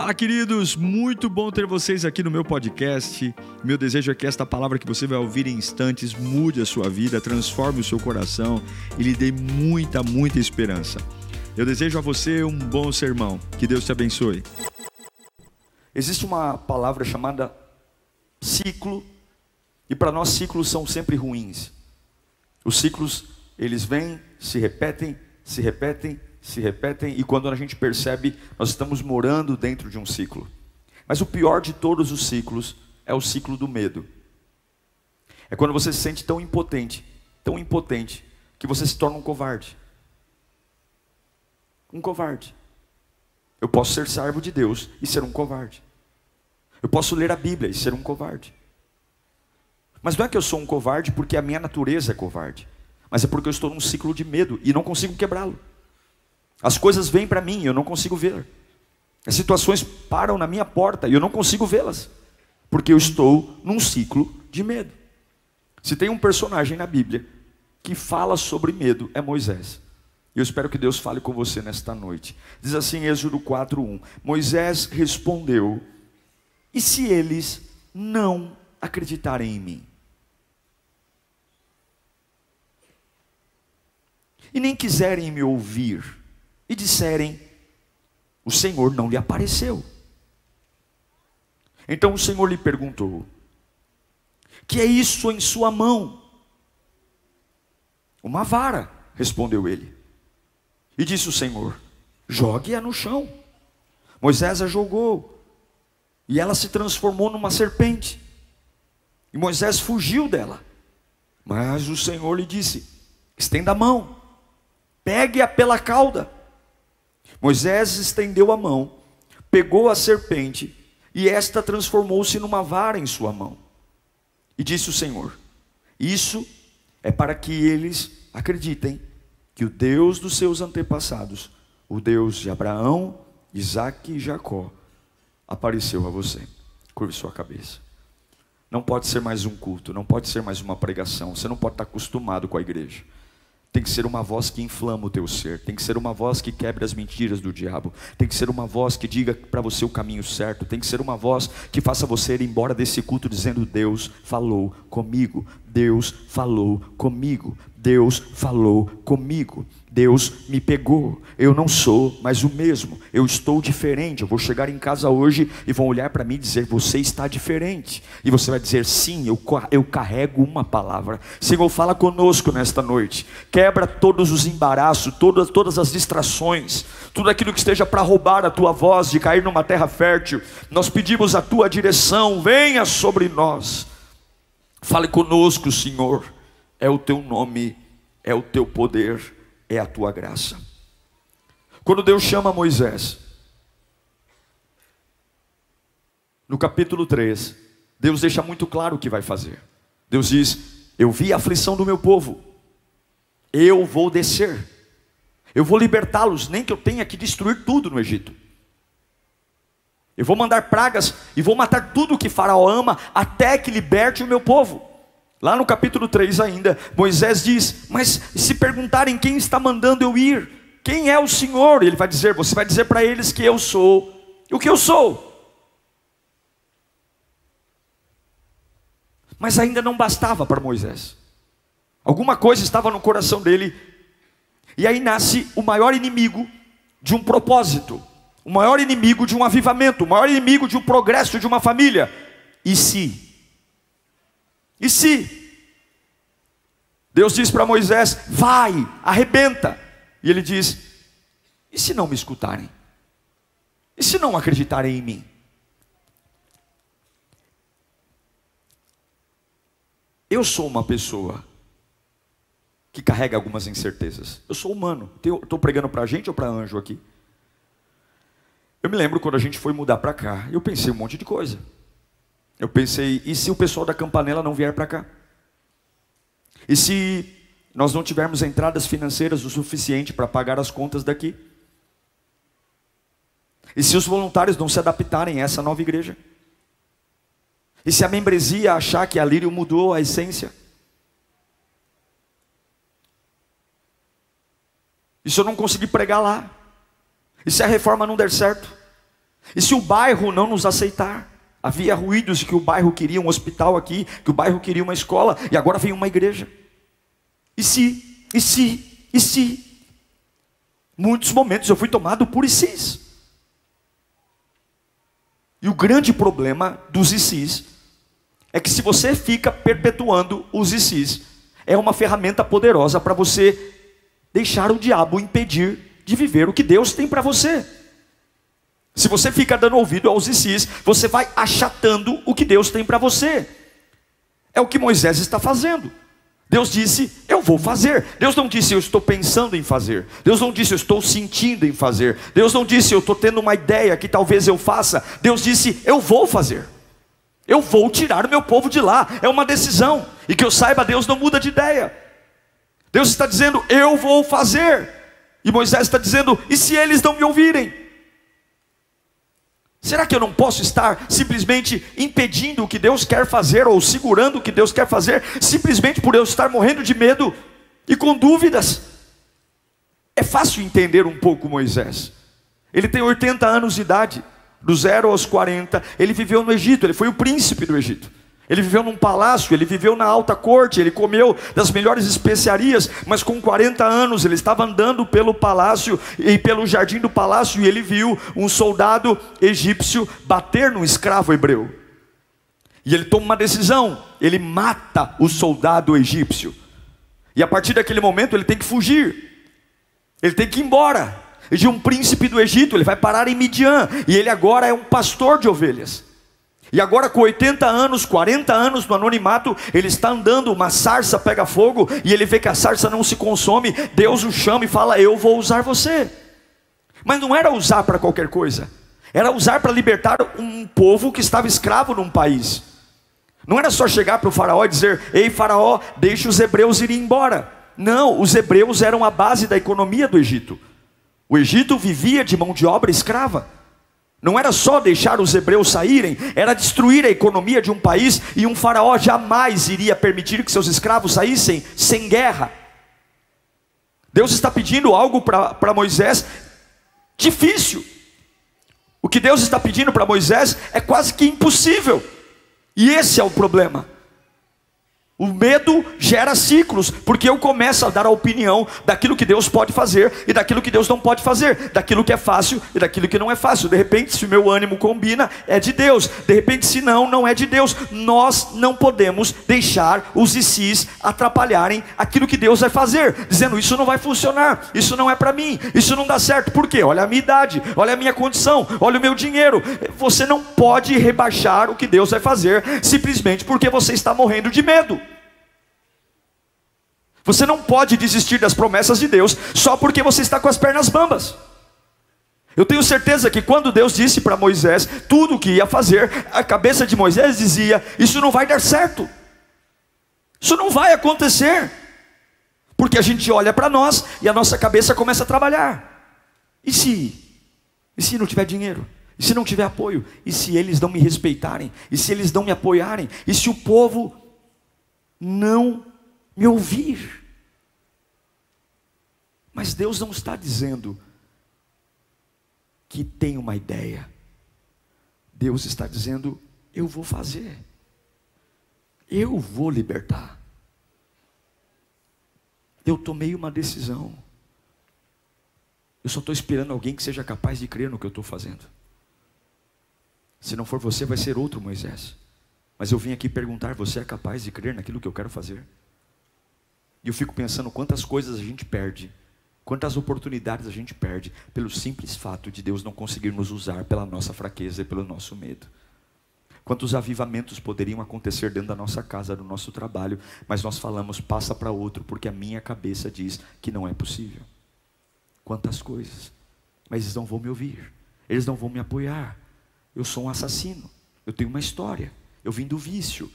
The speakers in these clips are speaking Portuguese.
Fala, queridos! Muito bom ter vocês aqui no meu podcast. Meu desejo é que esta palavra que você vai ouvir em instantes mude a sua vida, transforme o seu coração e lhe dê muita, muita esperança. Eu desejo a você um bom sermão. Que Deus te abençoe. Existe uma palavra chamada ciclo, e para nós ciclos são sempre ruins. Os ciclos, eles vêm, se repetem, se repetem, se repetem, e quando a gente percebe, nós estamos morando dentro de um ciclo. Mas o pior de todos os ciclos é o ciclo do medo. É quando você se sente tão impotente, tão impotente, que você se torna um covarde. Um covarde. Eu posso ser servo de Deus e ser um covarde. Eu posso ler a Bíblia e ser um covarde. Mas não é que eu sou um covarde porque a minha natureza é covarde, mas é porque eu estou num ciclo de medo e não consigo quebrá-lo. As coisas vêm para mim e eu não consigo ver. As situações param na minha porta e eu não consigo vê-las, porque eu estou num ciclo de medo. Se tem um personagem na Bíblia que fala sobre medo, é Moisés. Eu espero que Deus fale com você nesta noite. Diz assim, Êxodo 4:1. Moisés respondeu: "E se eles não acreditarem em mim? E nem quiserem me ouvir e disserem: O Senhor não lhe apareceu. Então o Senhor lhe perguntou: Que é isso em sua mão? Uma vara, respondeu ele. E disse o Senhor: Jogue-a no chão. Moisés a jogou, e ela se transformou numa serpente. E Moisés fugiu dela. Mas o Senhor lhe disse: Estenda a mão, pegue-a pela cauda. Moisés estendeu a mão, pegou a serpente, e esta transformou-se numa vara em sua mão. E disse o Senhor: Isso é para que eles acreditem que o Deus dos seus antepassados, o Deus de Abraão, Isaque e Jacó, apareceu a você. Curve sua cabeça. Não pode ser mais um culto, não pode ser mais uma pregação. Você não pode estar acostumado com a igreja. Tem que ser uma voz que inflama o teu ser, tem que ser uma voz que quebre as mentiras do diabo, tem que ser uma voz que diga para você o caminho certo, tem que ser uma voz que faça você ir embora desse culto dizendo: Deus falou comigo, Deus falou comigo, Deus falou comigo. Deus me pegou. Eu não sou mais o mesmo. Eu estou diferente. Eu vou chegar em casa hoje e vão olhar para mim e dizer: Você está diferente. E você vai dizer: Sim, eu, eu carrego uma palavra. Senhor, fala conosco nesta noite. Quebra todos os embaraços, todas, todas as distrações, tudo aquilo que esteja para roubar a tua voz, de cair numa terra fértil. Nós pedimos a tua direção. Venha sobre nós. Fale conosco, Senhor. É o teu nome, é o teu poder é a tua graça. Quando Deus chama Moisés, no capítulo 3, Deus deixa muito claro o que vai fazer. Deus diz: Eu vi a aflição do meu povo, eu vou descer, eu vou libertá-los, nem que eu tenha que destruir tudo no Egito. Eu vou mandar pragas e vou matar tudo que Faraó ama, até que liberte o meu povo. Lá no capítulo 3 ainda, Moisés diz: Mas se perguntarem quem está mandando eu ir, quem é o Senhor? Ele vai dizer: Você vai dizer para eles que eu sou o que eu sou. Mas ainda não bastava para Moisés. Alguma coisa estava no coração dele. E aí nasce o maior inimigo de um propósito, o maior inimigo de um avivamento, o maior inimigo de um progresso de uma família. E se e se? Deus diz para Moisés: vai, arrebenta. E ele diz: e se não me escutarem? E se não acreditarem em mim? Eu sou uma pessoa que carrega algumas incertezas. Eu sou humano. Estou pregando para a gente ou para anjo aqui? Eu me lembro quando a gente foi mudar para cá, eu pensei um monte de coisa. Eu pensei, e se o pessoal da Campanela não vier para cá? E se nós não tivermos entradas financeiras o suficiente para pagar as contas daqui? E se os voluntários não se adaptarem a essa nova igreja? E se a membresia achar que a Lírio mudou a essência? E se eu não conseguir pregar lá? E se a reforma não der certo? E se o bairro não nos aceitar? Havia ruídos de que o bairro queria um hospital aqui, que o bairro queria uma escola, e agora vem uma igreja. E se? E se? E se? Muitos momentos eu fui tomado por ICIS. E o grande problema dos ICIS é que se você fica perpetuando os ICIS, é uma ferramenta poderosa para você deixar o diabo impedir de viver o que Deus tem para você. Se você fica dando ouvido aos ICIS, você vai achatando o que Deus tem para você. É o que Moisés está fazendo. Deus disse, eu vou fazer. Deus não disse, eu estou pensando em fazer. Deus não disse, eu estou sentindo em fazer. Deus não disse, eu estou tendo uma ideia que talvez eu faça. Deus disse, eu vou fazer. Eu vou tirar o meu povo de lá. É uma decisão. E que eu saiba, Deus não muda de ideia. Deus está dizendo, eu vou fazer. E Moisés está dizendo, e se eles não me ouvirem? Será que eu não posso estar simplesmente impedindo o que Deus quer fazer ou segurando o que Deus quer fazer, simplesmente por eu estar morrendo de medo e com dúvidas? É fácil entender um pouco Moisés. Ele tem 80 anos de idade, do zero aos 40, ele viveu no Egito, ele foi o príncipe do Egito. Ele viveu num palácio, ele viveu na alta corte, ele comeu das melhores especiarias, mas com 40 anos ele estava andando pelo palácio e pelo jardim do palácio e ele viu um soldado egípcio bater num escravo hebreu. E ele toma uma decisão, ele mata o soldado egípcio. E a partir daquele momento ele tem que fugir. Ele tem que ir embora. De um príncipe do Egito, ele vai parar em Midian, e ele agora é um pastor de ovelhas. E agora, com 80 anos, 40 anos no anonimato, ele está andando, uma sarça pega fogo, e ele vê que a sarça não se consome. Deus o chama e fala: Eu vou usar você. Mas não era usar para qualquer coisa, era usar para libertar um povo que estava escravo num país. Não era só chegar para o Faraó e dizer: Ei, Faraó, deixe os hebreus irem embora. Não, os hebreus eram a base da economia do Egito. O Egito vivia de mão de obra escrava. Não era só deixar os hebreus saírem, era destruir a economia de um país e um faraó jamais iria permitir que seus escravos saíssem sem guerra. Deus está pedindo algo para Moisés difícil. O que Deus está pedindo para Moisés é quase que impossível. E esse é o problema. O medo gera ciclos, porque eu começo a dar a opinião daquilo que Deus pode fazer e daquilo que Deus não pode fazer, daquilo que é fácil e daquilo que não é fácil. De repente, se o meu ânimo combina, é de Deus. De repente, se não, não é de Deus. Nós não podemos deixar os ICs atrapalharem aquilo que Deus vai fazer, dizendo isso não vai funcionar, isso não é para mim, isso não dá certo. Por quê? Olha a minha idade, olha a minha condição, olha o meu dinheiro. Você não pode rebaixar o que Deus vai fazer simplesmente porque você está morrendo de medo. Você não pode desistir das promessas de Deus só porque você está com as pernas bambas. Eu tenho certeza que quando Deus disse para Moisés tudo o que ia fazer, a cabeça de Moisés dizia: Isso não vai dar certo, isso não vai acontecer, porque a gente olha para nós e a nossa cabeça começa a trabalhar. E se? E se não tiver dinheiro? E se não tiver apoio? E se eles não me respeitarem? E se eles não me apoiarem? E se o povo não me ouvir. Mas Deus não está dizendo que tem uma ideia. Deus está dizendo: eu vou fazer. Eu vou libertar. Eu tomei uma decisão. Eu só estou esperando alguém que seja capaz de crer no que eu estou fazendo. Se não for você, vai ser outro Moisés. Mas eu vim aqui perguntar: você é capaz de crer naquilo que eu quero fazer? E eu fico pensando quantas coisas a gente perde, quantas oportunidades a gente perde, pelo simples fato de Deus não conseguir nos usar pela nossa fraqueza e pelo nosso medo. Quantos avivamentos poderiam acontecer dentro da nossa casa, do nosso trabalho, mas nós falamos, passa para outro, porque a minha cabeça diz que não é possível. Quantas coisas, mas eles não vão me ouvir, eles não vão me apoiar. Eu sou um assassino, eu tenho uma história, eu vim do vício,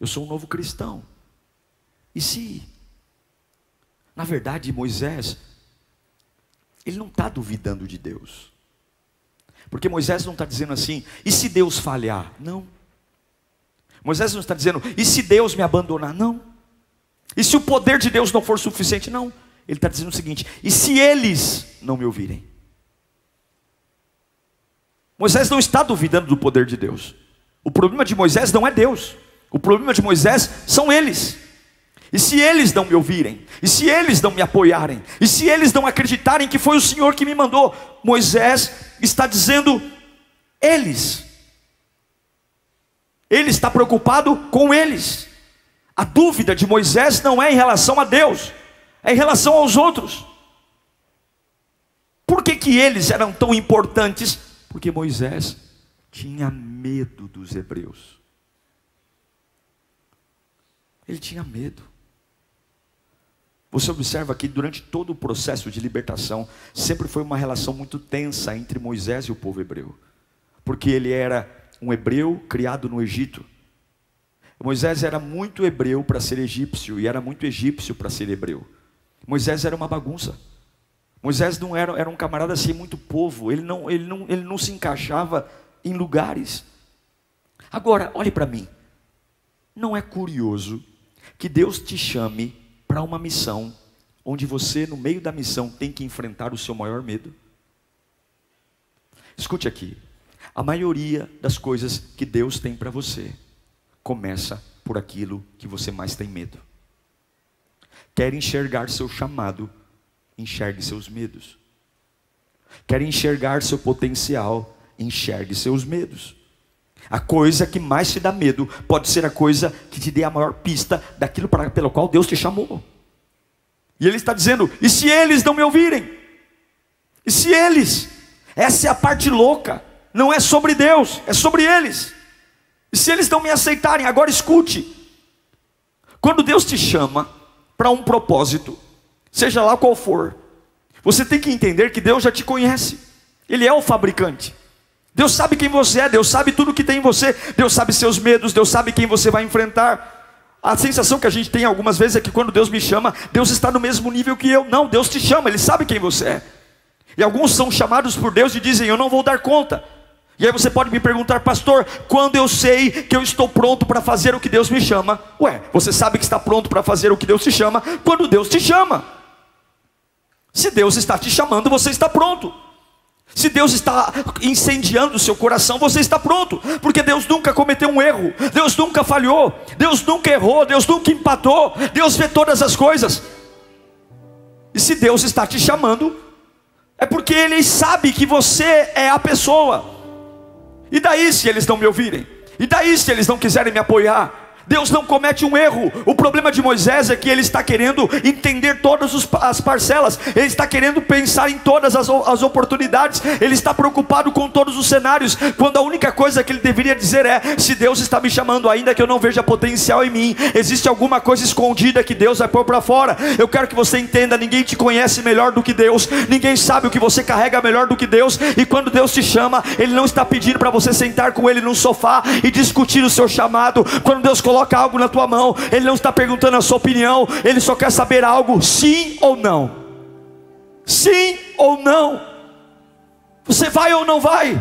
eu sou um novo cristão. E se, na verdade, Moisés, ele não está duvidando de Deus. Porque Moisés não está dizendo assim, e se Deus falhar? Não. Moisés não está dizendo, e se Deus me abandonar? Não. E se o poder de Deus não for suficiente? Não. Ele está dizendo o seguinte: e se eles não me ouvirem? Moisés não está duvidando do poder de Deus. O problema de Moisés não é Deus. O problema de Moisés são eles. E se eles não me ouvirem, e se eles não me apoiarem, e se eles não acreditarem que foi o Senhor que me mandou, Moisés está dizendo eles. Ele está preocupado com eles. A dúvida de Moisés não é em relação a Deus, é em relação aos outros. Por que, que eles eram tão importantes? Porque Moisés tinha medo dos hebreus. Ele tinha medo. Você observa que durante todo o processo de libertação, sempre foi uma relação muito tensa entre Moisés e o povo hebreu, porque ele era um hebreu criado no Egito. Moisés era muito hebreu para ser egípcio e era muito egípcio para ser hebreu. Moisés era uma bagunça. Moisés não era, era um camarada assim muito povo, ele não, ele, não, ele não se encaixava em lugares. Agora, olhe para mim. Não é curioso que Deus te chame para uma missão onde você, no meio da missão, tem que enfrentar o seu maior medo? Escute aqui. A maioria das coisas que Deus tem para você começa por aquilo que você mais tem medo. Quer enxergar seu chamado, enxergue seus medos. Quer enxergar seu potencial, enxergue seus medos. A coisa que mais te dá medo pode ser a coisa que te dê a maior pista daquilo para, pelo qual Deus te chamou. E ele está dizendo: e se eles não me ouvirem? E se eles? Essa é a parte louca. Não é sobre Deus, é sobre eles. E se eles não me aceitarem, agora escute. Quando Deus te chama para um propósito, seja lá qual for, você tem que entender que Deus já te conhece. Ele é o fabricante. Deus sabe quem você é, Deus sabe tudo que tem em você, Deus sabe seus medos, Deus sabe quem você vai enfrentar. A sensação que a gente tem algumas vezes é que quando Deus me chama, Deus está no mesmo nível que eu. Não, Deus te chama, Ele sabe quem você é. E alguns são chamados por Deus e dizem: Eu não vou dar conta. E aí você pode me perguntar, pastor, quando eu sei que eu estou pronto para fazer o que Deus me chama? Ué, você sabe que está pronto para fazer o que Deus te chama quando Deus te chama. Se Deus está te chamando, você está pronto. Se Deus está incendiando o seu coração, você está pronto, porque Deus nunca cometeu um erro, Deus nunca falhou, Deus nunca errou, Deus nunca empatou, Deus vê todas as coisas. E se Deus está te chamando, é porque Ele sabe que você é a pessoa. E daí se eles não me ouvirem? E daí se eles não quiserem me apoiar? Deus não comete um erro. O problema de Moisés é que ele está querendo entender todas as parcelas, ele está querendo pensar em todas as, oportunidades, ele está preocupado com todos os cenários, quando a única coisa que ele deveria dizer é: se Deus está me chamando, ainda que eu não veja potencial em mim, existe alguma coisa escondida que Deus vai pôr para fora. Eu quero que você entenda: ninguém te conhece melhor do que Deus, ninguém sabe o que você carrega melhor do que Deus, e quando Deus te chama, Ele não está pedindo para você sentar com Ele num sofá e discutir o seu chamado. Quando Deus coloca coloca algo na tua mão, Ele não está perguntando a sua opinião, Ele só quer saber algo, sim ou não. Sim ou não. Você vai ou não vai?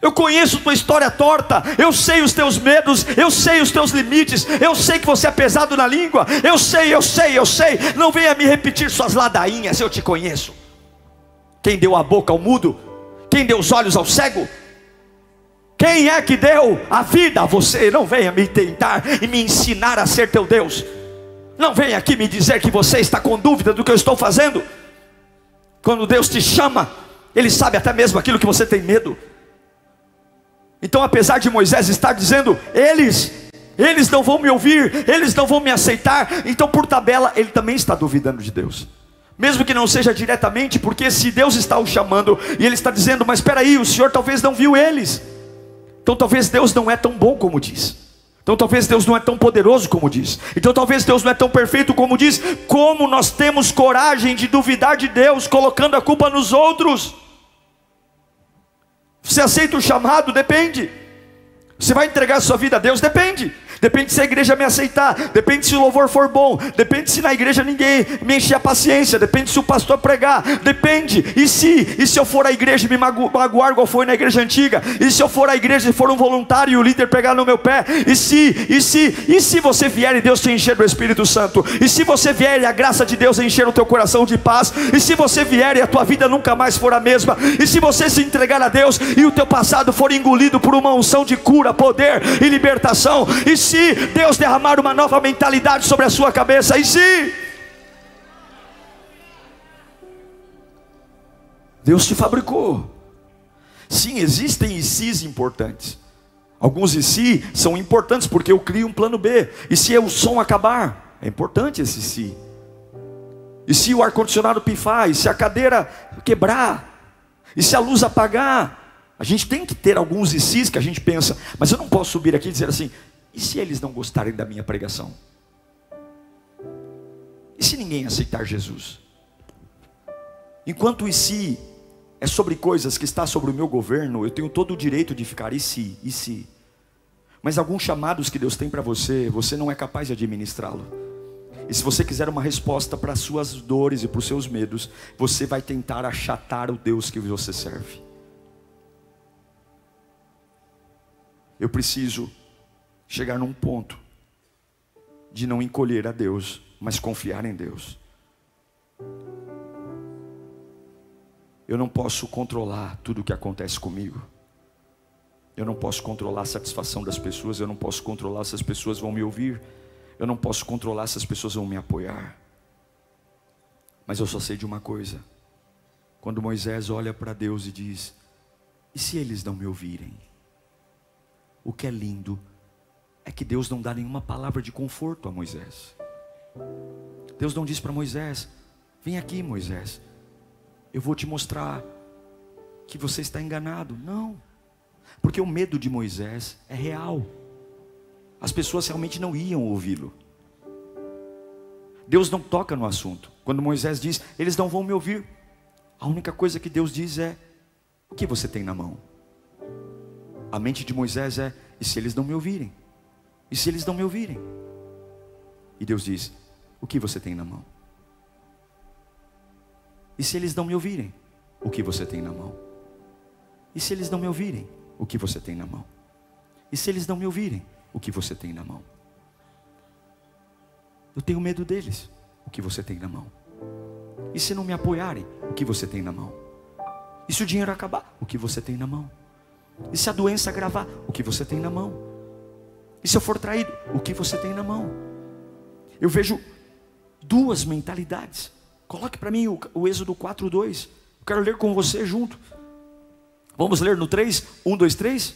Eu conheço tua história torta, eu sei os teus medos, eu sei os teus limites, eu sei que você é pesado na língua, eu sei, eu sei, eu sei. Não venha me repetir suas ladainhas, eu te conheço. Quem deu a boca ao mudo? Quem deu os olhos ao cego? Quem é que deu a vida a você? Não venha me tentar e me ensinar a ser teu Deus. Não venha aqui me dizer que você está com dúvida do que eu estou fazendo. Quando Deus te chama, Ele sabe até mesmo aquilo que você tem medo. Então, apesar de Moisés estar dizendo, eles, eles não vão me ouvir, eles não vão me aceitar, então, por tabela, ele também está duvidando de Deus mesmo que não seja diretamente, porque se Deus está o chamando e Ele está dizendo, mas espera aí, o Senhor talvez não viu eles. Então talvez Deus não é tão bom como diz. Então talvez Deus não é tão poderoso como diz. Então talvez Deus não é tão perfeito como diz. Como nós temos coragem de duvidar de Deus, colocando a culpa nos outros? Você aceita o chamado? Depende. Você vai entregar sua vida a Deus? Depende. Depende se a igreja me aceitar, depende se o louvor for bom, depende se na igreja ninguém me encher a paciência, depende se o pastor pregar, depende. E se, e se eu for à igreja e me magoar igual foi na igreja antiga? E se eu for à igreja e for um voluntário e o líder pegar no meu pé? E se, e se, e se você vier e Deus te encher do Espírito Santo? E se você vier e a graça de Deus encher o teu coração de paz? E se você vier e a tua vida nunca mais for a mesma? E se você se entregar a Deus e o teu passado for engolido por uma unção de cura, poder e libertação? E se Deus derramar uma nova mentalidade sobre a sua cabeça, e se Deus te fabricou. Sim, existem ICs importantes. Alguns IC são importantes porque eu crio um plano B. E se o som acabar, é importante esse IC. E se o ar-condicionado pifar, e se a cadeira quebrar, e se a luz apagar, a gente tem que ter alguns ICs que a gente pensa, mas eu não posso subir aqui e dizer assim: e se eles não gostarem da minha pregação? E se ninguém aceitar Jesus? Enquanto e se é sobre coisas que está sobre o meu governo, eu tenho todo o direito de ficar e se, e se. Mas alguns chamados que Deus tem para você, você não é capaz de administrá-lo. E se você quiser uma resposta para as suas dores e para os seus medos, você vai tentar achatar o Deus que você serve. Eu preciso chegar num ponto de não encolher a Deus, mas confiar em Deus. Eu não posso controlar tudo o que acontece comigo. Eu não posso controlar a satisfação das pessoas, eu não posso controlar se as pessoas vão me ouvir, eu não posso controlar se as pessoas vão me apoiar. Mas eu só sei de uma coisa: quando Moisés olha para Deus e diz: E se eles não me ouvirem? O que é lindo é que Deus não dá nenhuma palavra de conforto a Moisés. Deus não diz para Moisés: Vem aqui, Moisés, eu vou te mostrar que você está enganado. Não, porque o medo de Moisés é real. As pessoas realmente não iam ouvi-lo. Deus não toca no assunto. Quando Moisés diz: Eles não vão me ouvir, a única coisa que Deus diz é: O que você tem na mão? A mente de Moisés é: E se eles não me ouvirem? E se eles não me ouvirem? E Deus diz: O que você tem na mão? E se eles não me ouvirem? O que você tem na mão? E se eles não me ouvirem? O que você tem na mão? E se eles não me ouvirem? O que você tem na mão? Eu tenho medo deles. O que você tem na mão? E se não me apoiarem? O que você tem na mão? E se o dinheiro acabar? O que você tem na mão? E se a doença agravar? O que você tem na mão? E se eu for traído, o que você tem na mão? Eu vejo duas mentalidades. Coloque para mim o, o Êxodo 4:2. Eu quero ler com você junto. Vamos ler no 3, 1, 2, 3.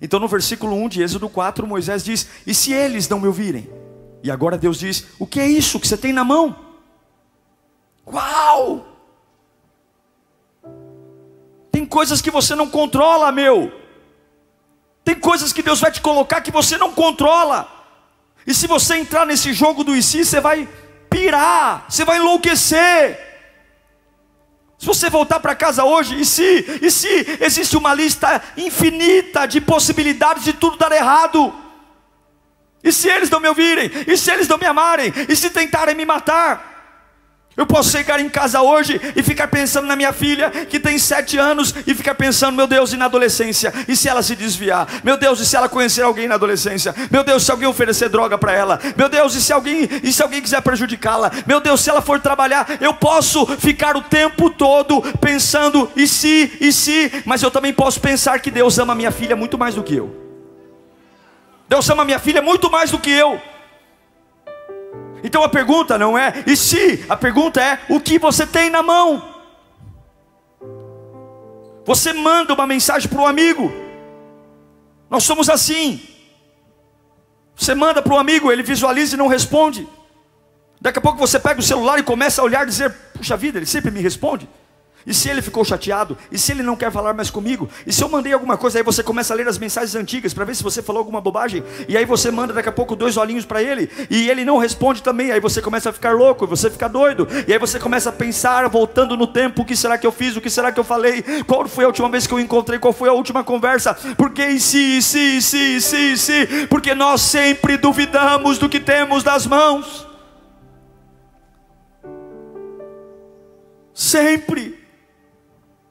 Então no versículo 1 de Êxodo 4, Moisés diz: E se eles não me ouvirem? E agora Deus diz: O que é isso que você tem na mão? Uau! Coisas que você não controla, meu. Tem coisas que Deus vai te colocar que você não controla. E se você entrar nesse jogo do IC, você vai pirar, você vai enlouquecer. Se você voltar para casa hoje, e se, e se existe uma lista infinita de possibilidades de tudo dar errado? E se eles não me ouvirem? E se eles não me amarem? E se tentarem me matar? Eu posso chegar em casa hoje e ficar pensando na minha filha que tem sete anos e ficar pensando, meu Deus, e na adolescência? E se ela se desviar? Meu Deus, e se ela conhecer alguém na adolescência? Meu Deus, se alguém oferecer droga para ela? Meu Deus, e se alguém e se alguém quiser prejudicá-la? Meu Deus, se ela for trabalhar, eu posso ficar o tempo todo pensando e se e se, mas eu também posso pensar que Deus ama minha filha muito mais do que eu. Deus ama minha filha muito mais do que eu. Então a pergunta não é e se, a pergunta é o que você tem na mão. Você manda uma mensagem para um amigo. Nós somos assim. Você manda para um amigo, ele visualiza e não responde. Daqui a pouco você pega o celular e começa a olhar e dizer: Puxa vida, ele sempre me responde. E se ele ficou chateado? E se ele não quer falar mais comigo? E se eu mandei alguma coisa, aí você começa a ler as mensagens antigas para ver se você falou alguma bobagem. E aí você manda daqui a pouco dois olhinhos para ele. E ele não responde também. Aí você começa a ficar louco, você fica doido. E aí você começa a pensar, voltando no tempo: o que será que eu fiz? O que será que eu falei? Qual foi a última vez que eu encontrei? Qual foi a última conversa? Porque e se, se, se, se, se? Porque nós sempre duvidamos do que temos nas mãos. Sempre.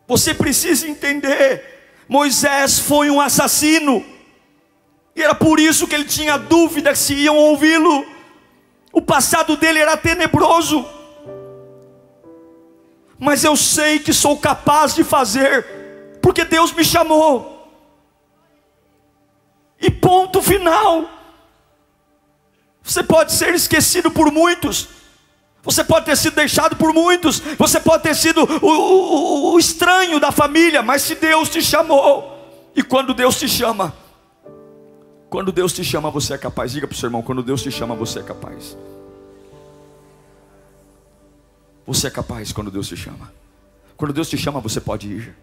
Você precisa entender: Moisés foi um assassino, e era por isso que ele tinha dúvida se iam ouvi-lo. O passado dele era tenebroso, mas eu sei que sou capaz de fazer, porque Deus me chamou. E ponto final. Você pode ser esquecido por muitos, você pode ter sido deixado por muitos, você pode ter sido o, o, o estranho da família, mas se Deus te chamou, e quando Deus te chama, quando Deus te chama, você é capaz. Diga para o seu irmão: quando Deus te chama, você é capaz. Você é capaz quando Deus te chama. Quando Deus te chama, você pode ir.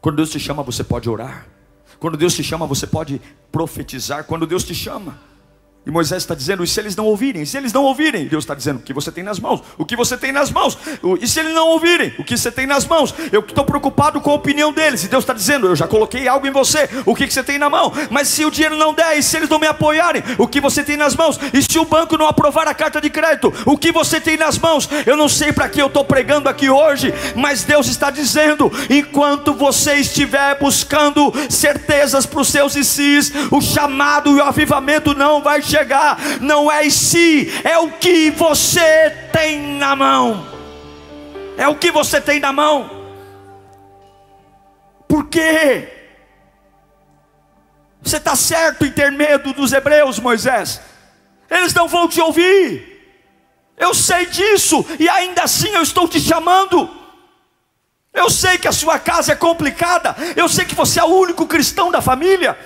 Quando Deus te chama, você pode orar. Quando Deus te chama, você pode profetizar. Quando Deus te chama, e Moisés está dizendo, e se eles não ouvirem? Se eles não ouvirem, Deus está dizendo, o que você tem nas mãos? O que você tem nas mãos? E se eles não ouvirem? O que você tem nas mãos? Eu estou preocupado com a opinião deles. E Deus está dizendo, eu já coloquei algo em você. O que você tem na mão? Mas se o dinheiro não der, e se eles não me apoiarem? O que você tem nas mãos? E se o banco não aprovar a carta de crédito? O que você tem nas mãos? Eu não sei para que eu estou pregando aqui hoje, mas Deus está dizendo, enquanto você estiver buscando certezas para os seus e sis, o chamado e o avivamento não vai chegar, não é em si, é o que você tem na mão. É o que você tem na mão. Por quê? Você está certo em ter medo dos hebreus, Moisés. Eles não vão te ouvir. Eu sei disso, e ainda assim eu estou te chamando. Eu sei que a sua casa é complicada. Eu sei que você é o único cristão da família.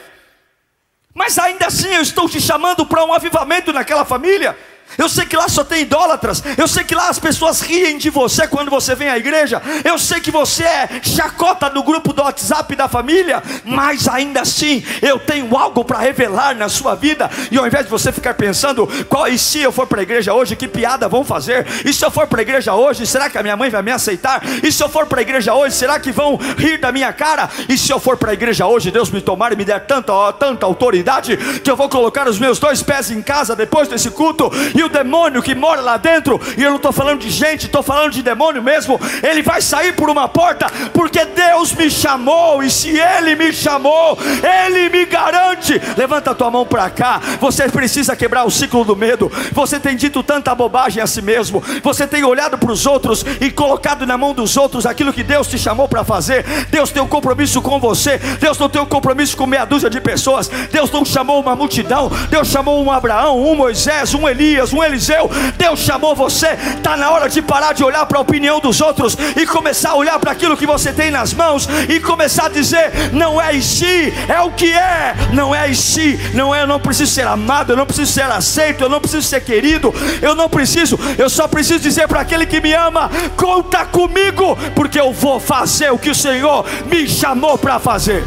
Mas ainda assim eu estou te chamando para um avivamento naquela família. Eu sei que lá só tem idólatras. Eu sei que lá as pessoas riem de você quando você vem à igreja. Eu sei que você é chacota no grupo do WhatsApp da família. Mas ainda assim, eu tenho algo para revelar na sua vida. E ao invés de você ficar pensando, qual, e se eu for para a igreja hoje, que piada vão fazer? E se eu for para a igreja hoje, será que a minha mãe vai me aceitar? E se eu for para a igreja hoje, será que vão rir da minha cara? E se eu for para a igreja hoje, Deus me tomar e me der tanta, tanta autoridade que eu vou colocar os meus dois pés em casa depois desse culto e o demônio que mora lá dentro, e eu não estou falando de gente, estou falando de demônio mesmo, ele vai sair por uma porta, porque Deus me chamou, e se Ele me chamou, Ele me garante. Levanta a tua mão para cá, você precisa quebrar o ciclo do medo. Você tem dito tanta bobagem a si mesmo, você tem olhado para os outros e colocado na mão dos outros aquilo que Deus te chamou para fazer. Deus tem um compromisso com você, Deus não tem um compromisso com meia dúzia de pessoas, Deus não chamou uma multidão, Deus chamou um Abraão, um Moisés, um Elias, um Eliseu Deus chamou você. Está na hora de parar de olhar para a opinião dos outros e começar a olhar para aquilo que você tem nas mãos e começar a dizer: não é si, é o que é, não é si, não é. Eu não preciso ser amado, eu não preciso ser aceito, eu não preciso ser querido, eu não preciso, eu só preciso dizer para aquele que me ama: conta comigo, porque eu vou fazer o que o Senhor me chamou para fazer.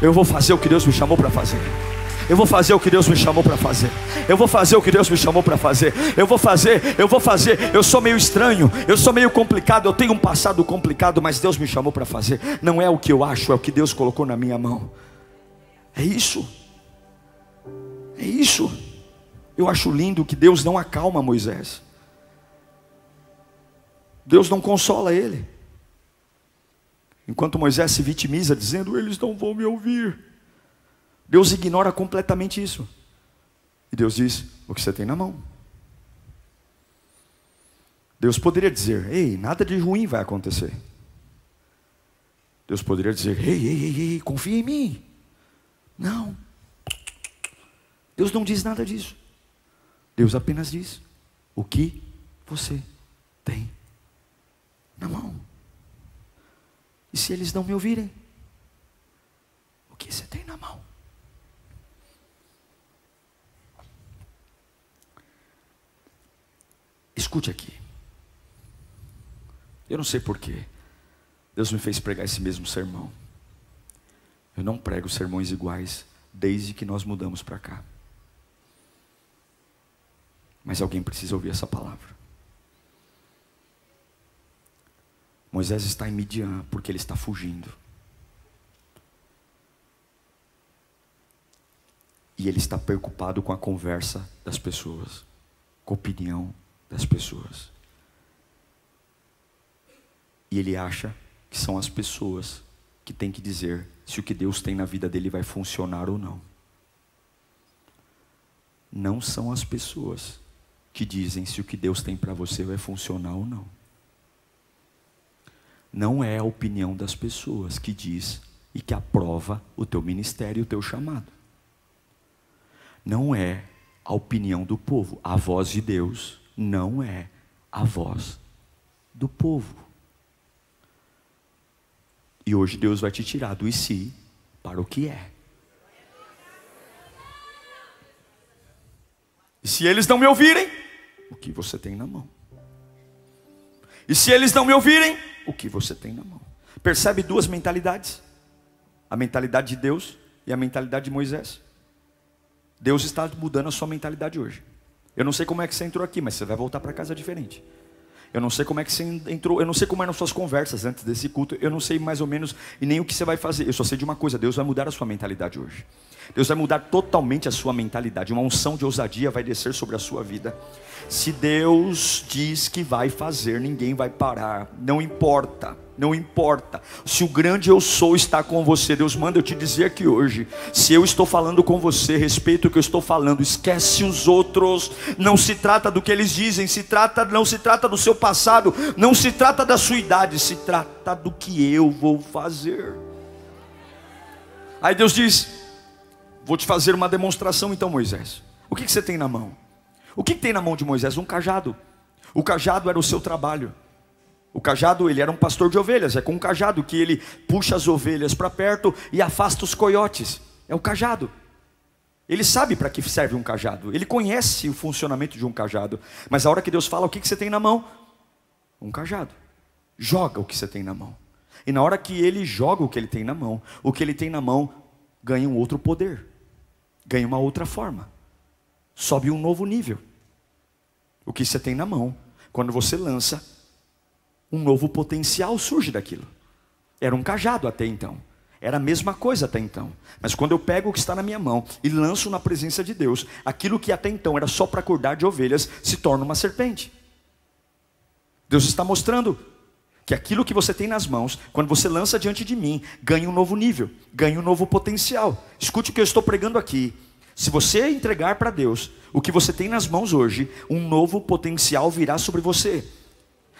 Eu vou fazer o que Deus me chamou para fazer. Eu vou fazer o que Deus me chamou para fazer. Eu vou fazer o que Deus me chamou para fazer. Eu vou fazer, eu vou fazer. Eu sou meio estranho, eu sou meio complicado, eu tenho um passado complicado, mas Deus me chamou para fazer. Não é o que eu acho, é o que Deus colocou na minha mão. É isso. É isso. Eu acho lindo que Deus não acalma Moisés. Deus não consola ele. Enquanto Moisés se vitimiza, dizendo: Eles não vão me ouvir. Deus ignora completamente isso. E Deus diz: o que você tem na mão. Deus poderia dizer: ei, nada de ruim vai acontecer. Deus poderia dizer: ei, ei, ei, ei, confia em mim. Não. Deus não diz nada disso. Deus apenas diz: o que você tem na mão. E se eles não me ouvirem, o que você tem na mão? Escute aqui. Eu não sei porquê. Deus me fez pregar esse mesmo sermão. Eu não prego sermões iguais desde que nós mudamos para cá. Mas alguém precisa ouvir essa palavra. Moisés está em Midian porque ele está fugindo. E ele está preocupado com a conversa das pessoas, com a opinião das pessoas. E ele acha que são as pessoas que têm que dizer se o que Deus tem na vida dele vai funcionar ou não. Não são as pessoas que dizem se o que Deus tem para você vai funcionar ou não. Não é a opinião das pessoas que diz e que aprova o teu ministério e o teu chamado não é a opinião do povo. A voz de Deus não é a voz do povo. E hoje Deus vai te tirar do e si para o que é. E se eles não me ouvirem, o que você tem na mão? E se eles não me ouvirem, o que você tem na mão? Percebe duas mentalidades? A mentalidade de Deus e a mentalidade de Moisés. Deus está mudando a sua mentalidade hoje. Eu não sei como é que você entrou aqui, mas você vai voltar para casa diferente. Eu não sei como é que você entrou, eu não sei como eram suas conversas antes desse culto, eu não sei mais ou menos e nem o que você vai fazer. Eu só sei de uma coisa: Deus vai mudar a sua mentalidade hoje. Deus vai mudar totalmente a sua mentalidade. Uma unção de ousadia vai descer sobre a sua vida. Se Deus diz que vai fazer, ninguém vai parar. Não importa. Não importa. Se o grande eu sou está com você, Deus manda eu te dizer que hoje, se eu estou falando com você, respeito o que eu estou falando, esquece os outros. Não se trata do que eles dizem, se trata, não se trata do seu passado, não se trata da sua idade, se trata do que eu vou fazer. Aí Deus diz: Vou te fazer uma demonstração então, Moisés. O que, que você tem na mão? O que, que tem na mão de Moisés? Um cajado. O cajado era o seu trabalho. O cajado, ele era um pastor de ovelhas, é com um cajado que ele puxa as ovelhas para perto e afasta os coiotes. É o cajado. Ele sabe para que serve um cajado, ele conhece o funcionamento de um cajado, mas a hora que Deus fala, o que, que você tem na mão? Um cajado. Joga o que você tem na mão. E na hora que ele joga o que ele tem na mão, o que ele tem na mão ganha um outro poder, ganha uma outra forma, sobe um novo nível. O que você tem na mão, quando você lança, um novo potencial surge daquilo. Era um cajado até então. Era a mesma coisa até então. Mas quando eu pego o que está na minha mão e lanço na presença de Deus, aquilo que até então era só para acordar de ovelhas se torna uma serpente. Deus está mostrando que aquilo que você tem nas mãos, quando você lança diante de mim, ganha um novo nível, ganha um novo potencial. Escute o que eu estou pregando aqui. Se você entregar para Deus o que você tem nas mãos hoje, um novo potencial virá sobre você.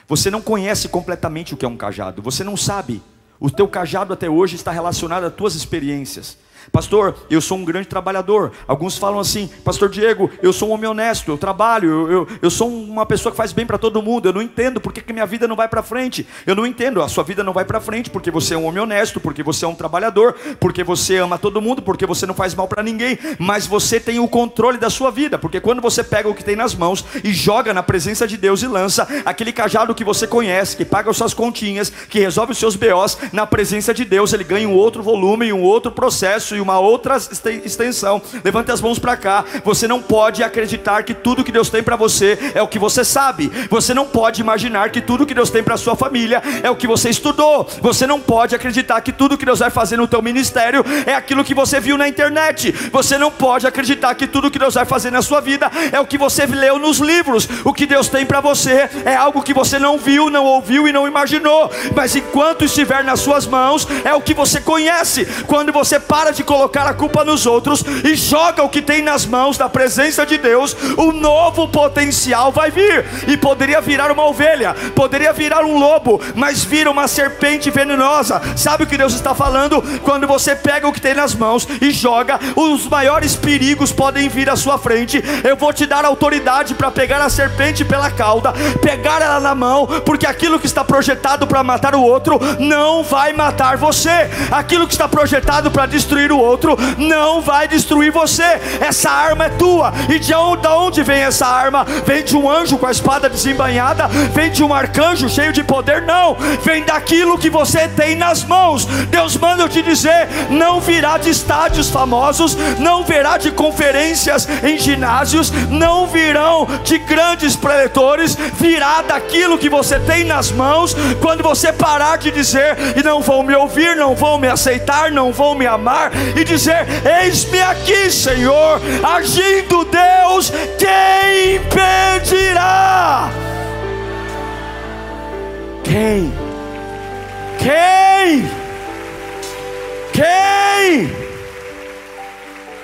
Você não conhece completamente o que é um cajado, você não sabe. O teu cajado até hoje está relacionado às tuas experiências. Pastor, eu sou um grande trabalhador. Alguns falam assim, Pastor Diego, eu sou um homem honesto, eu trabalho, eu, eu, eu sou uma pessoa que faz bem para todo mundo. Eu não entendo por que, minha vida não vai para frente. Eu não entendo, a sua vida não vai para frente porque você é um homem honesto, porque você é um trabalhador, porque você ama todo mundo, porque você não faz mal para ninguém. Mas você tem o controle da sua vida, porque quando você pega o que tem nas mãos e joga na presença de Deus e lança aquele cajado que você conhece, que paga as suas continhas, que resolve os seus BOs, na presença de Deus ele ganha um outro volume, um outro processo e uma outra extensão. Levante as mãos para cá. Você não pode acreditar que tudo que Deus tem para você é o que você sabe. Você não pode imaginar que tudo que Deus tem para sua família é o que você estudou. Você não pode acreditar que tudo que Deus vai fazer no teu ministério é aquilo que você viu na internet. Você não pode acreditar que tudo que Deus vai fazer na sua vida é o que você leu nos livros. O que Deus tem para você é algo que você não viu, não ouviu e não imaginou. Mas enquanto estiver nas suas mãos, é o que você conhece. Quando você para de colocar a culpa nos outros e joga o que tem nas mãos da presença de Deus, um novo potencial vai vir. E poderia virar uma ovelha, poderia virar um lobo, mas vira uma serpente venenosa. Sabe o que Deus está falando? Quando você pega o que tem nas mãos e joga, os maiores perigos podem vir à sua frente. Eu vou te dar autoridade para pegar a serpente pela cauda, pegar ela na mão, porque aquilo que está projetado para matar o outro não vai matar você. Aquilo que está projetado para destruir destruir o outro, não vai destruir você. Essa arma é tua. E de onde vem essa arma? Vem de um anjo com a espada desembanhada? Vem de um arcanjo cheio de poder? Não. Vem daquilo que você tem nas mãos. Deus manda eu te dizer: não virá de estádios famosos, não virá de conferências em ginásios, não virão de grandes preletores, virá daquilo que você tem nas mãos. Quando você parar de dizer e não vão me ouvir, não vão me aceitar, não vão me amar, e dizer: Eis-me aqui, Senhor, agindo Deus, quem impedirá? Quem? Quem? Quem?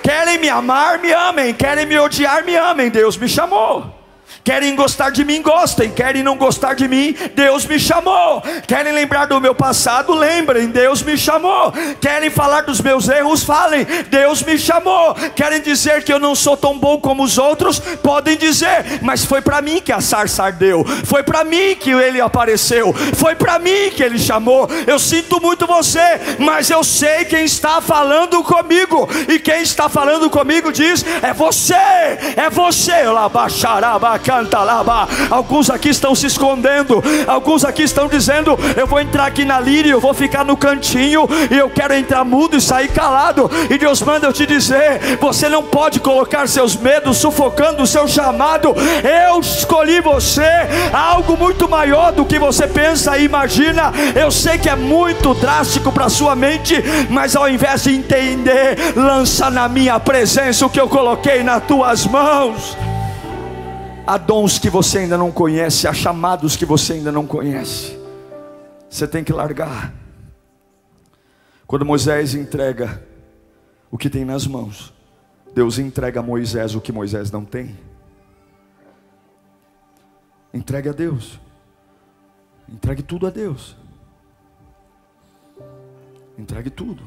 Querem me amar, me amem. Querem me odiar, me amem. Deus me chamou. Querem gostar de mim, gostem. Querem não gostar de mim, Deus me chamou. Querem lembrar do meu passado, lembrem, Deus me chamou. Querem falar dos meus erros, falem, Deus me chamou. Querem dizer que eu não sou tão bom como os outros, podem dizer, mas foi para mim que a sarça ardeu. Foi para mim que ele apareceu. Foi para mim que ele chamou. Eu sinto muito você, mas eu sei quem está falando comigo. E quem está falando comigo diz: é você, é você. Lá baixará, canta lá. Alguns aqui estão se escondendo, alguns aqui estão dizendo: Eu vou entrar aqui na líria, eu vou ficar no cantinho, e eu quero entrar mudo e sair calado. E Deus manda eu te dizer: Você não pode colocar seus medos sufocando o seu chamado. Eu escolhi você, algo muito maior do que você pensa e imagina. Eu sei que é muito drástico para sua mente, mas ao invés de entender, lança na minha presença o que eu coloquei nas tuas mãos. Há dons que você ainda não conhece, há chamados que você ainda não conhece. Você tem que largar. Quando Moisés entrega o que tem nas mãos, Deus entrega a Moisés o que Moisés não tem. Entregue a Deus. Entregue tudo a Deus. Entregue tudo.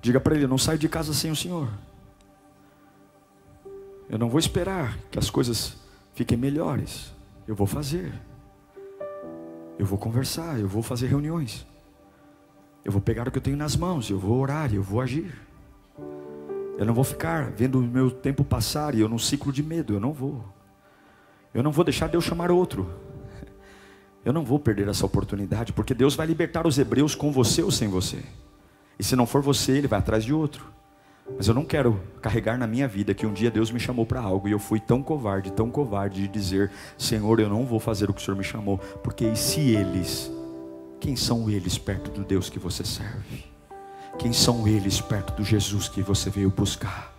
Diga para ele: não sai de casa sem o Senhor. Eu não vou esperar que as coisas fiquem melhores. Eu vou fazer. Eu vou conversar, eu vou fazer reuniões. Eu vou pegar o que eu tenho nas mãos, eu vou orar, eu vou agir. Eu não vou ficar vendo o meu tempo passar e eu num ciclo de medo, eu não vou. Eu não vou deixar Deus chamar outro. Eu não vou perder essa oportunidade, porque Deus vai libertar os hebreus com você ou sem você. E se não for você, ele vai atrás de outro. Mas eu não quero carregar na minha vida que um dia Deus me chamou para algo e eu fui tão covarde, tão covarde de dizer: Senhor, eu não vou fazer o que o Senhor me chamou, porque e se eles? Quem são eles perto do Deus que você serve? Quem são eles perto do Jesus que você veio buscar?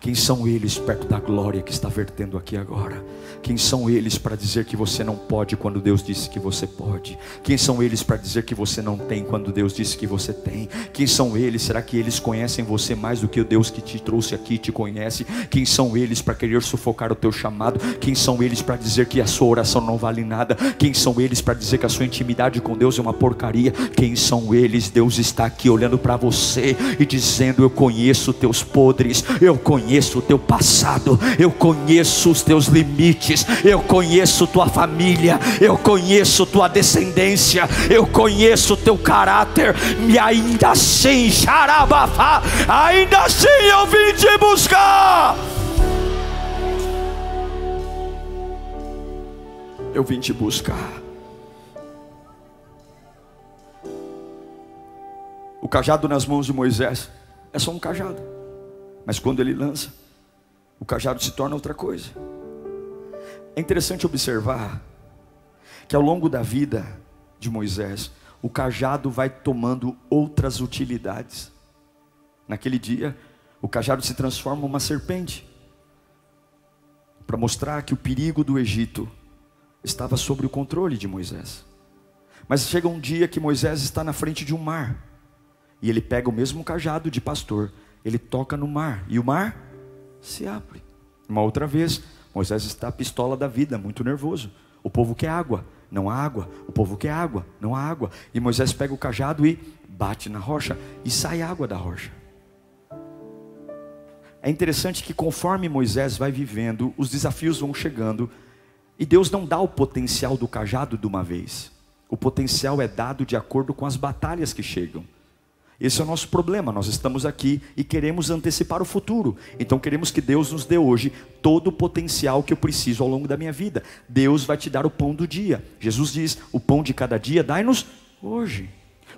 Quem são eles perto da glória que está vertendo aqui agora? Quem são eles para dizer que você não pode quando Deus disse que você pode? Quem são eles para dizer que você não tem quando Deus disse que você tem? Quem são eles? Será que eles conhecem você mais do que o Deus que te trouxe aqui te conhece? Quem são eles para querer sufocar o teu chamado? Quem são eles para dizer que a sua oração não vale nada? Quem são eles para dizer que a sua intimidade com Deus é uma porcaria? Quem são eles? Deus está aqui olhando para você e dizendo: Eu conheço teus podres, eu conheço conheço o teu passado, eu conheço os teus limites, eu conheço tua família, eu conheço tua descendência, eu conheço o teu caráter, e ainda assim, xarabafá, ainda assim eu vim te buscar. Eu vim te buscar. O cajado nas mãos de Moisés é só um cajado. Mas quando ele lança, o cajado se torna outra coisa. É interessante observar que ao longo da vida de Moisés, o cajado vai tomando outras utilidades. Naquele dia, o cajado se transforma em uma serpente para mostrar que o perigo do Egito estava sob o controle de Moisés. Mas chega um dia que Moisés está na frente de um mar e ele pega o mesmo cajado de pastor ele toca no mar e o mar se abre. Uma outra vez, Moisés está pistola da vida, muito nervoso. O povo quer água, não há água. O povo quer água, não há água. E Moisés pega o cajado e bate na rocha e sai água da rocha. É interessante que conforme Moisés vai vivendo, os desafios vão chegando e Deus não dá o potencial do cajado de uma vez. O potencial é dado de acordo com as batalhas que chegam. Esse é o nosso problema. Nós estamos aqui e queremos antecipar o futuro. Então queremos que Deus nos dê hoje todo o potencial que eu preciso ao longo da minha vida. Deus vai te dar o pão do dia. Jesus diz: "O pão de cada dia dai-nos hoje".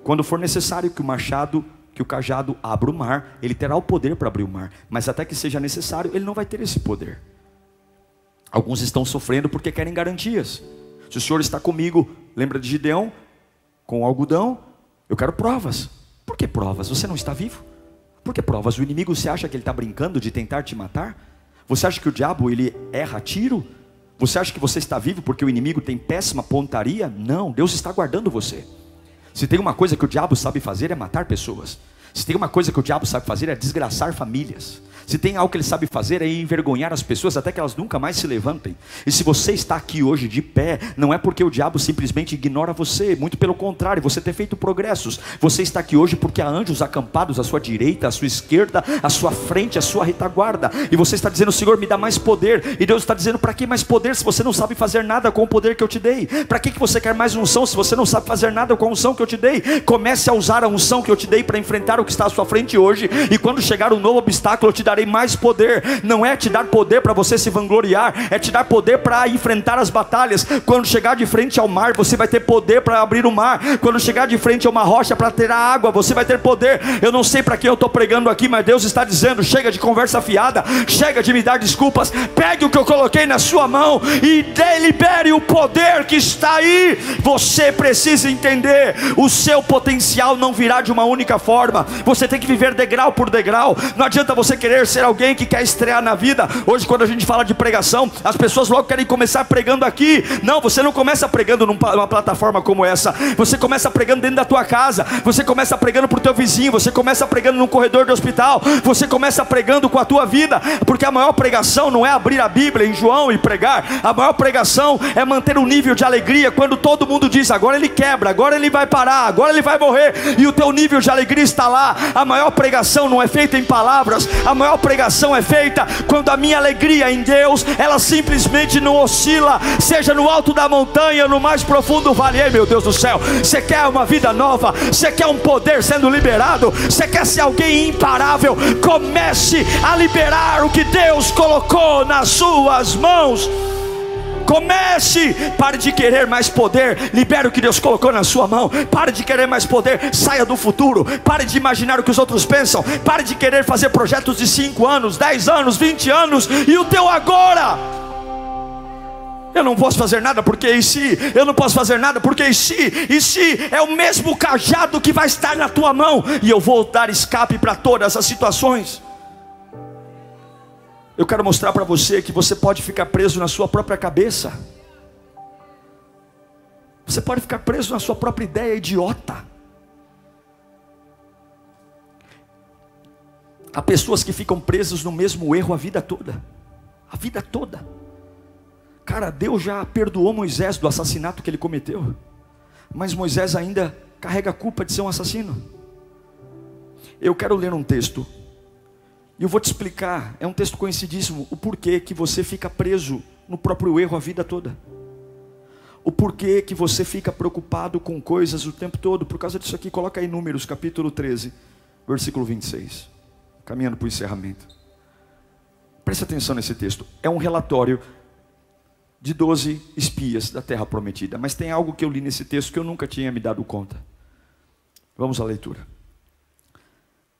Quando for necessário que o machado, que o cajado abra o mar, ele terá o poder para abrir o mar, mas até que seja necessário, ele não vai ter esse poder. Alguns estão sofrendo porque querem garantias. Se o Senhor está comigo, lembra de Gideão com o algodão? Eu quero provas. Por que provas? Você não está vivo? Por que provas? O inimigo você acha que ele está brincando de tentar te matar? Você acha que o diabo ele erra tiro? Você acha que você está vivo porque o inimigo tem péssima pontaria? Não, Deus está guardando você. Se tem uma coisa que o diabo sabe fazer é matar pessoas. Se tem uma coisa que o diabo sabe fazer é desgraçar famílias. Se tem algo que ele sabe fazer é envergonhar as pessoas até que elas nunca mais se levantem. E se você está aqui hoje de pé, não é porque o diabo simplesmente ignora você, muito pelo contrário, você tem feito progressos. Você está aqui hoje porque há anjos acampados à sua direita, à sua esquerda, à sua frente, à sua retaguarda. E você está dizendo, Senhor, me dá mais poder. E Deus está dizendo, para que mais poder se você não sabe fazer nada com o poder que eu te dei? Para que, que você quer mais unção se você não sabe fazer nada com a unção que eu te dei? Comece a usar a unção que eu te dei para enfrentar o que está à sua frente hoje. E quando chegar um novo obstáculo, eu te darei mais poder. Não é te dar poder para você se vangloriar, é te dar poder para enfrentar as batalhas. Quando chegar de frente ao mar, você vai ter poder para abrir o mar. Quando chegar de frente a uma rocha para ter a água, você vai ter poder. Eu não sei para quem eu estou pregando aqui, mas Deus está dizendo: chega de conversa fiada, chega de me dar desculpas. Pegue o que eu coloquei na sua mão e libere o poder que está aí. Você precisa entender: o seu potencial não virá de uma única forma. Você tem que viver degrau por degrau. Não adianta você querer ser alguém que quer estrear na vida. Hoje, quando a gente fala de pregação, as pessoas logo querem começar pregando aqui. Não, você não começa pregando numa plataforma como essa. Você começa pregando dentro da tua casa. Você começa pregando para o teu vizinho. Você começa pregando num corredor de hospital. Você começa pregando com a tua vida. Porque a maior pregação não é abrir a Bíblia em João e pregar. A maior pregação é manter um nível de alegria quando todo mundo diz agora ele quebra, agora ele vai parar, agora ele vai morrer. E o teu nível de alegria está lá. A maior pregação não é feita em palavras. A maior pregação é feita quando a minha alegria em Deus, ela simplesmente não oscila, seja no alto da montanha, no mais profundo vale. Ei, meu Deus do céu, você quer uma vida nova, você quer um poder sendo liberado, você quer ser alguém imparável, comece a liberar o que Deus colocou nas suas mãos. Comece, pare de querer mais poder, libere o que Deus colocou na sua mão. Pare de querer mais poder, saia do futuro. Pare de imaginar o que os outros pensam. Pare de querer fazer projetos de 5 anos, 10 anos, 20 anos e o teu agora. Eu não posso fazer nada porque e se, eu não posso fazer nada porque e se, e se é o mesmo cajado que vai estar na tua mão e eu vou dar escape para todas as situações. Eu quero mostrar para você que você pode ficar preso na sua própria cabeça. Você pode ficar preso na sua própria ideia idiota. Há pessoas que ficam presas no mesmo erro a vida toda. A vida toda. Cara, Deus já perdoou Moisés do assassinato que ele cometeu. Mas Moisés ainda carrega a culpa de ser um assassino. Eu quero ler um texto e eu vou te explicar, é um texto conhecidíssimo, o porquê que você fica preso no próprio erro a vida toda. O porquê que você fica preocupado com coisas o tempo todo. Por causa disso aqui, coloca aí Números, capítulo 13, versículo 26. Caminhando para o encerramento. Preste atenção nesse texto. É um relatório de 12 espias da terra prometida. Mas tem algo que eu li nesse texto que eu nunca tinha me dado conta. Vamos à leitura.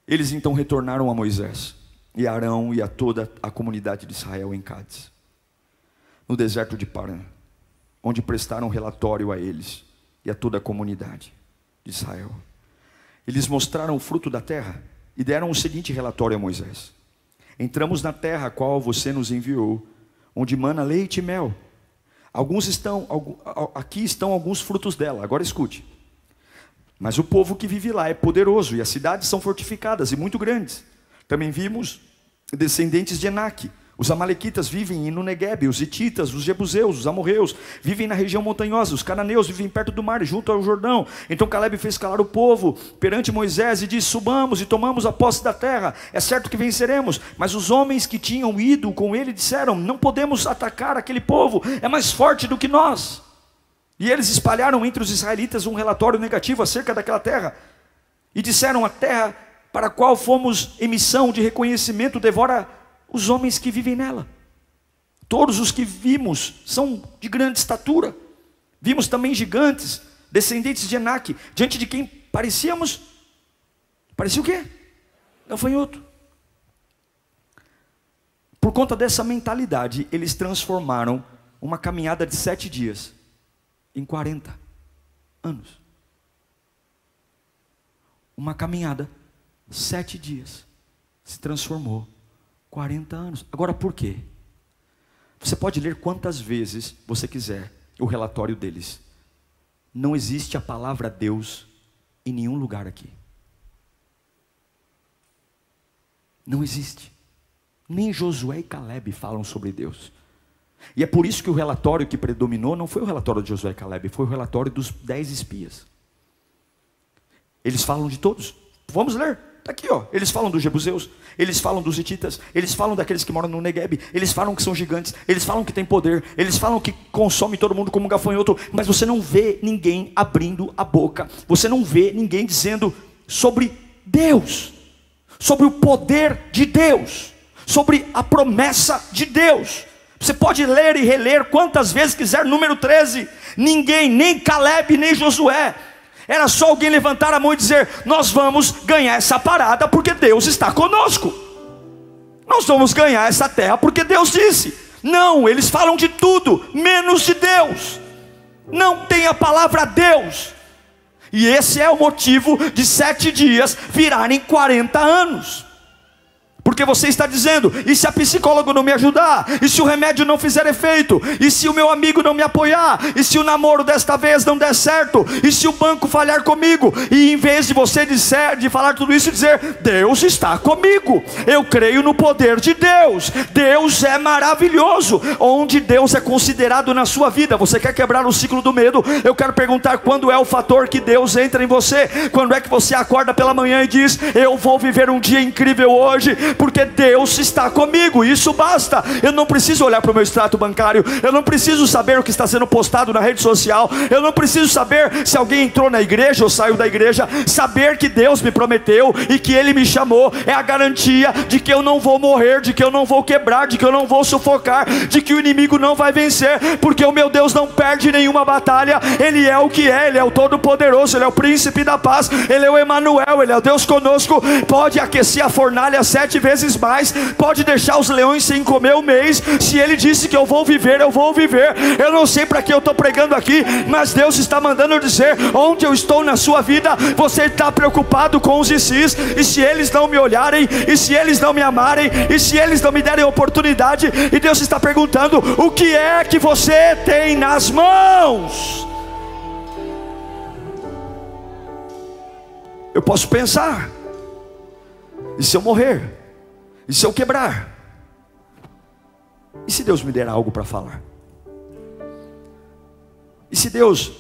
Eles então retornaram a Moisés e Arão e a toda a comunidade de Israel em Cádiz, no deserto de Parã, onde prestaram relatório a eles e a toda a comunidade de Israel. Eles mostraram o fruto da terra e deram o seguinte relatório a Moisés: Entramos na terra a qual você nos enviou, onde mana leite e mel. Alguns estão, aqui estão alguns frutos dela. Agora escute. Mas o povo que vive lá é poderoso e as cidades são fortificadas e muito grandes. Também vimos descendentes de Enaque. Os amalequitas vivem no Negueb, os hititas, os jebuseus, os amorreus, vivem na região montanhosa, os cananeus vivem perto do mar, junto ao Jordão. Então Caleb fez calar o povo perante Moisés e disse: Subamos e tomamos a posse da terra. É certo que venceremos. Mas os homens que tinham ido com ele disseram: Não podemos atacar aquele povo, é mais forte do que nós. E eles espalharam entre os israelitas um relatório negativo acerca daquela terra. E disseram: A terra para a qual fomos emissão de reconhecimento devora os homens que vivem nela. Todos os que vimos são de grande estatura. Vimos também gigantes, descendentes de Enaque, diante de quem parecíamos. Parecia o quê? Gafanhoto. Por conta dessa mentalidade, eles transformaram uma caminhada de sete dias em 40 anos. Uma caminhada, sete dias, se transformou 40 anos. Agora por quê? Você pode ler quantas vezes você quiser o relatório deles. Não existe a palavra Deus em nenhum lugar aqui. Não existe. Nem Josué e Caleb falam sobre Deus. E é por isso que o relatório que predominou não foi o relatório de Josué e Caleb, foi o relatório dos dez espias. Eles falam de todos. Vamos ler. Está aqui, ó. Eles falam dos jebuseus, eles falam dos hititas, eles falam daqueles que moram no Negueb, eles falam que são gigantes, eles falam que têm poder, eles falam que consome todo mundo como um gafanhoto, mas você não vê ninguém abrindo a boca, você não vê ninguém dizendo sobre Deus, sobre o poder de Deus, sobre a promessa de Deus. Você pode ler e reler quantas vezes quiser, número 13. Ninguém, nem Caleb, nem Josué, era só alguém levantar a mão e dizer: Nós vamos ganhar essa parada porque Deus está conosco. Nós vamos ganhar essa terra porque Deus disse. Não, eles falam de tudo, menos de Deus. Não tem a palavra Deus. E esse é o motivo de sete dias virarem 40 anos. Porque você está dizendo, e se a psicóloga não me ajudar? E se o remédio não fizer efeito? E se o meu amigo não me apoiar? E se o namoro desta vez não der certo? E se o banco falhar comigo? E em vez de você dizer, de falar tudo isso, dizer: Deus está comigo. Eu creio no poder de Deus. Deus é maravilhoso. Onde Deus é considerado na sua vida? Você quer quebrar o ciclo do medo? Eu quero perguntar quando é o fator que Deus entra em você? Quando é que você acorda pela manhã e diz: Eu vou viver um dia incrível hoje? Porque Deus está comigo, isso basta. Eu não preciso olhar para o meu extrato bancário, eu não preciso saber o que está sendo postado na rede social, eu não preciso saber se alguém entrou na igreja ou saiu da igreja. Saber que Deus me prometeu e que Ele me chamou é a garantia de que eu não vou morrer, de que eu não vou quebrar, de que eu não vou sufocar, de que o inimigo não vai vencer, porque o meu Deus não perde nenhuma batalha, Ele é o que é, Ele é o Todo-Poderoso, Ele é o Príncipe da Paz, Ele é o Emanuel, Ele é o Deus conosco, pode aquecer a fornalha sete vezes mais, pode deixar os leões sem comer o mês. Se ele disse que eu vou viver, eu vou viver. Eu não sei para que eu estou pregando aqui, mas Deus está mandando dizer: onde eu estou na sua vida, você está preocupado com os ICs, e se eles não me olharem, e se eles não me amarem, e se eles não me derem oportunidade, e Deus está perguntando: o que é que você tem nas mãos? Eu posso pensar, e se eu morrer? E se eu quebrar? E se Deus me der algo para falar? E se Deus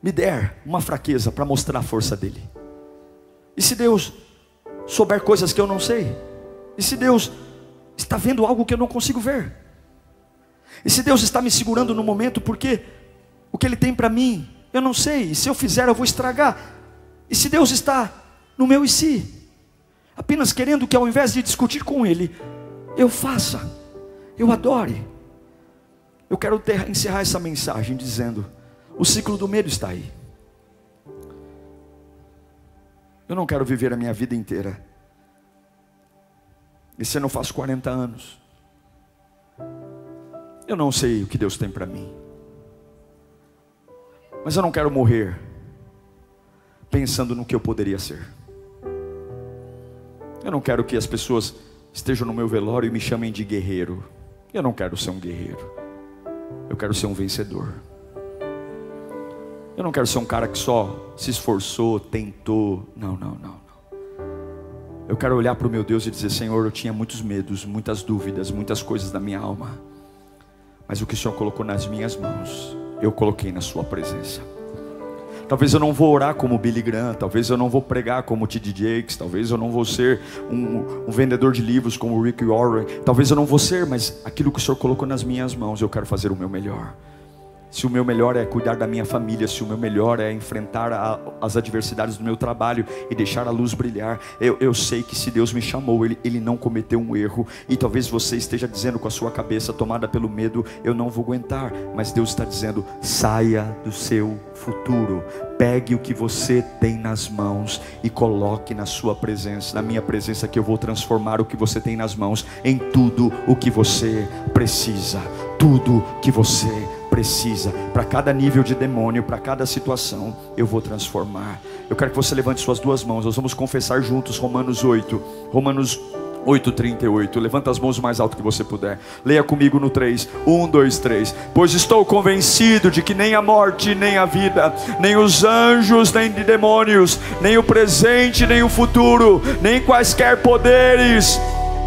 me der uma fraqueza para mostrar a força dele? E se Deus souber coisas que eu não sei? E se Deus está vendo algo que eu não consigo ver? E se Deus está me segurando no momento porque o que Ele tem para mim eu não sei, e se eu fizer eu vou estragar? E se Deus está no meu e se? Apenas querendo que ao invés de discutir com Ele, eu faça, eu adore. Eu quero ter, encerrar essa mensagem dizendo: o ciclo do medo está aí. Eu não quero viver a minha vida inteira. Esse ano eu faço 40 anos. Eu não sei o que Deus tem para mim. Mas eu não quero morrer pensando no que eu poderia ser. Eu não quero que as pessoas estejam no meu velório e me chamem de guerreiro. Eu não quero ser um guerreiro. Eu quero ser um vencedor. Eu não quero ser um cara que só se esforçou, tentou. Não, não, não, não. Eu quero olhar para o meu Deus e dizer: Senhor, eu tinha muitos medos, muitas dúvidas, muitas coisas da minha alma. Mas o que o Senhor colocou nas minhas mãos, eu coloquei na Sua presença. Talvez eu não vou orar como Billy Graham, talvez eu não vou pregar como T.D. Jakes, talvez eu não vou ser um, um, vendedor de livros como Rick Warren, talvez eu não vou ser, mas aquilo que o Senhor colocou nas minhas mãos, eu quero fazer o meu melhor. Se o meu melhor é cuidar da minha família, se o meu melhor é enfrentar a, as adversidades do meu trabalho e deixar a luz brilhar, eu, eu sei que se Deus me chamou, ele, ele não cometeu um erro. E talvez você esteja dizendo com a sua cabeça tomada pelo medo: eu não vou aguentar. Mas Deus está dizendo: saia do seu futuro, pegue o que você tem nas mãos e coloque na sua presença, na minha presença, que eu vou transformar o que você tem nas mãos em tudo o que você precisa. Tudo que você precisa, para cada nível de demônio, para cada situação, eu vou transformar. Eu quero que você levante suas duas mãos, nós vamos confessar juntos Romanos 8. Romanos 8,38. Levanta as mãos o mais alto que você puder. Leia comigo no 3. 1, 2, 3. Pois estou convencido de que nem a morte, nem a vida, nem os anjos, nem de demônios, nem o presente, nem o futuro, nem quaisquer poderes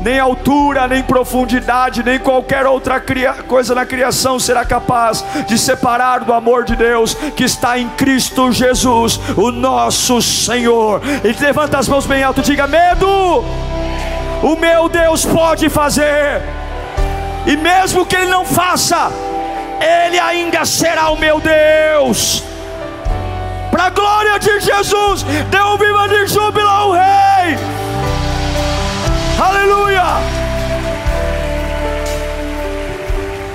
nem altura, nem profundidade, nem qualquer outra coisa na criação será capaz de separar do amor de Deus que está em Cristo Jesus, o nosso Senhor. E levanta as mãos bem alto, diga: medo, o meu Deus pode fazer, e mesmo que Ele não faça, Ele ainda será o meu Deus. Para a glória de Jesus, dê um viva de júbilo ao Rei. Aleluia!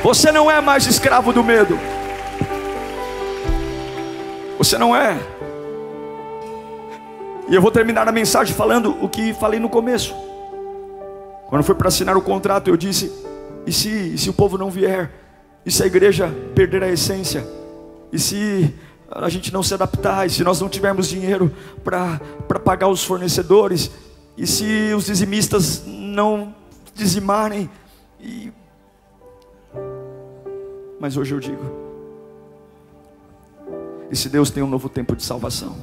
Você não é mais escravo do medo. Você não é. E eu vou terminar a mensagem falando o que falei no começo. Quando foi para assinar o contrato, eu disse: e se, e se o povo não vier? E se a igreja perder a essência? E se a gente não se adaptar? E se nós não tivermos dinheiro para pagar os fornecedores? E se os dizimistas não dizimarem? E... Mas hoje eu digo: e se Deus tem um novo tempo de salvação?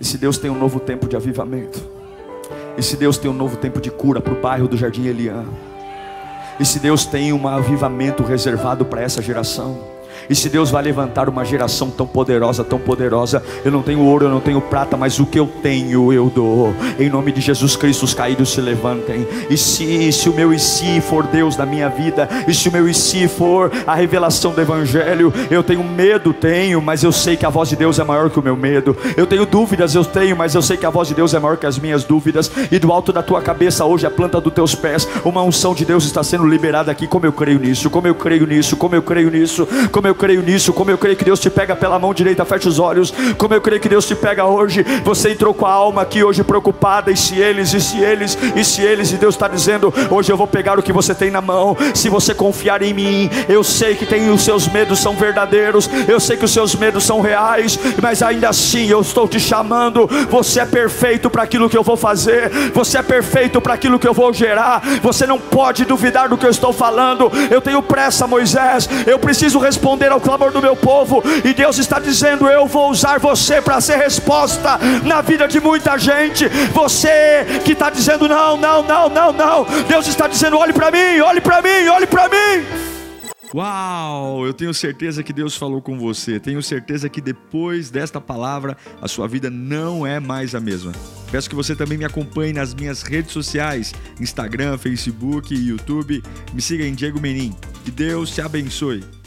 E se Deus tem um novo tempo de avivamento? E se Deus tem um novo tempo de cura para o bairro do Jardim Eliã? E se Deus tem um avivamento reservado para essa geração? E se Deus vai levantar uma geração tão poderosa, tão poderosa, eu não tenho ouro, eu não tenho prata, mas o que eu tenho eu dou. Em nome de Jesus Cristo, os caídos se levantem. E se, se o meu e se for Deus na minha vida, e se o meu e se for a revelação do Evangelho, eu tenho medo, tenho, mas eu sei que a voz de Deus é maior que o meu medo. Eu tenho dúvidas, eu tenho, mas eu sei que a voz de Deus é maior que as minhas dúvidas. E do alto da tua cabeça, hoje, a planta dos teus pés, uma unção de Deus está sendo liberada aqui. Como eu creio nisso, como eu creio nisso, como eu creio nisso, como eu eu creio nisso, como eu creio que Deus te pega pela mão direita, fecha os olhos, como eu creio que Deus te pega hoje. Você entrou com a alma aqui hoje preocupada, e se eles, e se eles, e se eles, e Deus está dizendo: hoje eu vou pegar o que você tem na mão. Se você confiar em mim, eu sei que tem os seus medos são verdadeiros, eu sei que os seus medos são reais, mas ainda assim eu estou te chamando. Você é perfeito para aquilo que eu vou fazer, você é perfeito para aquilo que eu vou gerar. Você não pode duvidar do que eu estou falando. Eu tenho pressa, Moisés, eu preciso responder responder ao clamor do meu povo. E Deus está dizendo: Eu vou usar você para ser resposta na vida de muita gente. Você que está dizendo: Não, não, não, não, não. Deus está dizendo: Olhe para mim, olhe para mim, olhe para mim. Uau! Eu tenho certeza que Deus falou com você. Tenho certeza que depois desta palavra a sua vida não é mais a mesma. Peço que você também me acompanhe nas minhas redes sociais: Instagram, Facebook YouTube. Me siga em Diego Menin. Que Deus te abençoe.